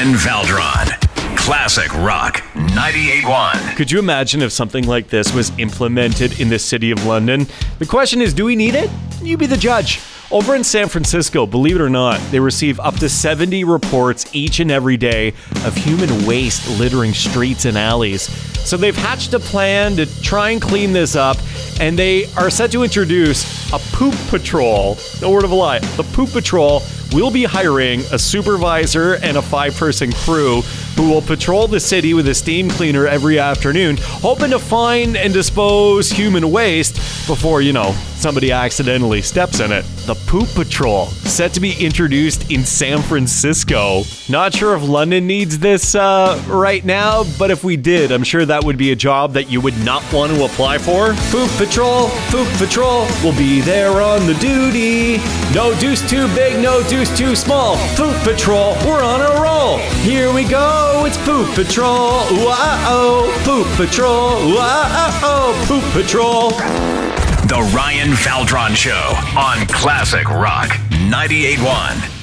Ryan Valdron. Classic Rock 98.1. Could you imagine if something like this was implemented in the city of London? The question is do we need it? You be the judge. Over in San Francisco, believe it or not, they receive up to 70 reports each and every day of human waste littering streets and alleys. So they've hatched a plan to try and clean this up, and they are set to introduce a poop patrol. No word of a lie. The poop patrol will be hiring a supervisor and a five person crew who will patrol the city with a steam cleaner every afternoon, hoping to find and dispose human waste before, you know, somebody accidentally steps in it. The Poop Patrol, set to be introduced in San Francisco. Not sure if London needs this uh, right now, but if we did, I'm sure that would be a job that you would not want to apply for. Poop Patrol, Poop Patrol will be there on the duty. No deuce too big, no deuce too small. Poop Patrol, we're on a roll. Here we go, it's Poop Patrol. Ah, oh, Poop Patrol. Ooh, ah, oh, Poop Patrol. The Ryan Valdron Show on Classic Rock 98.1.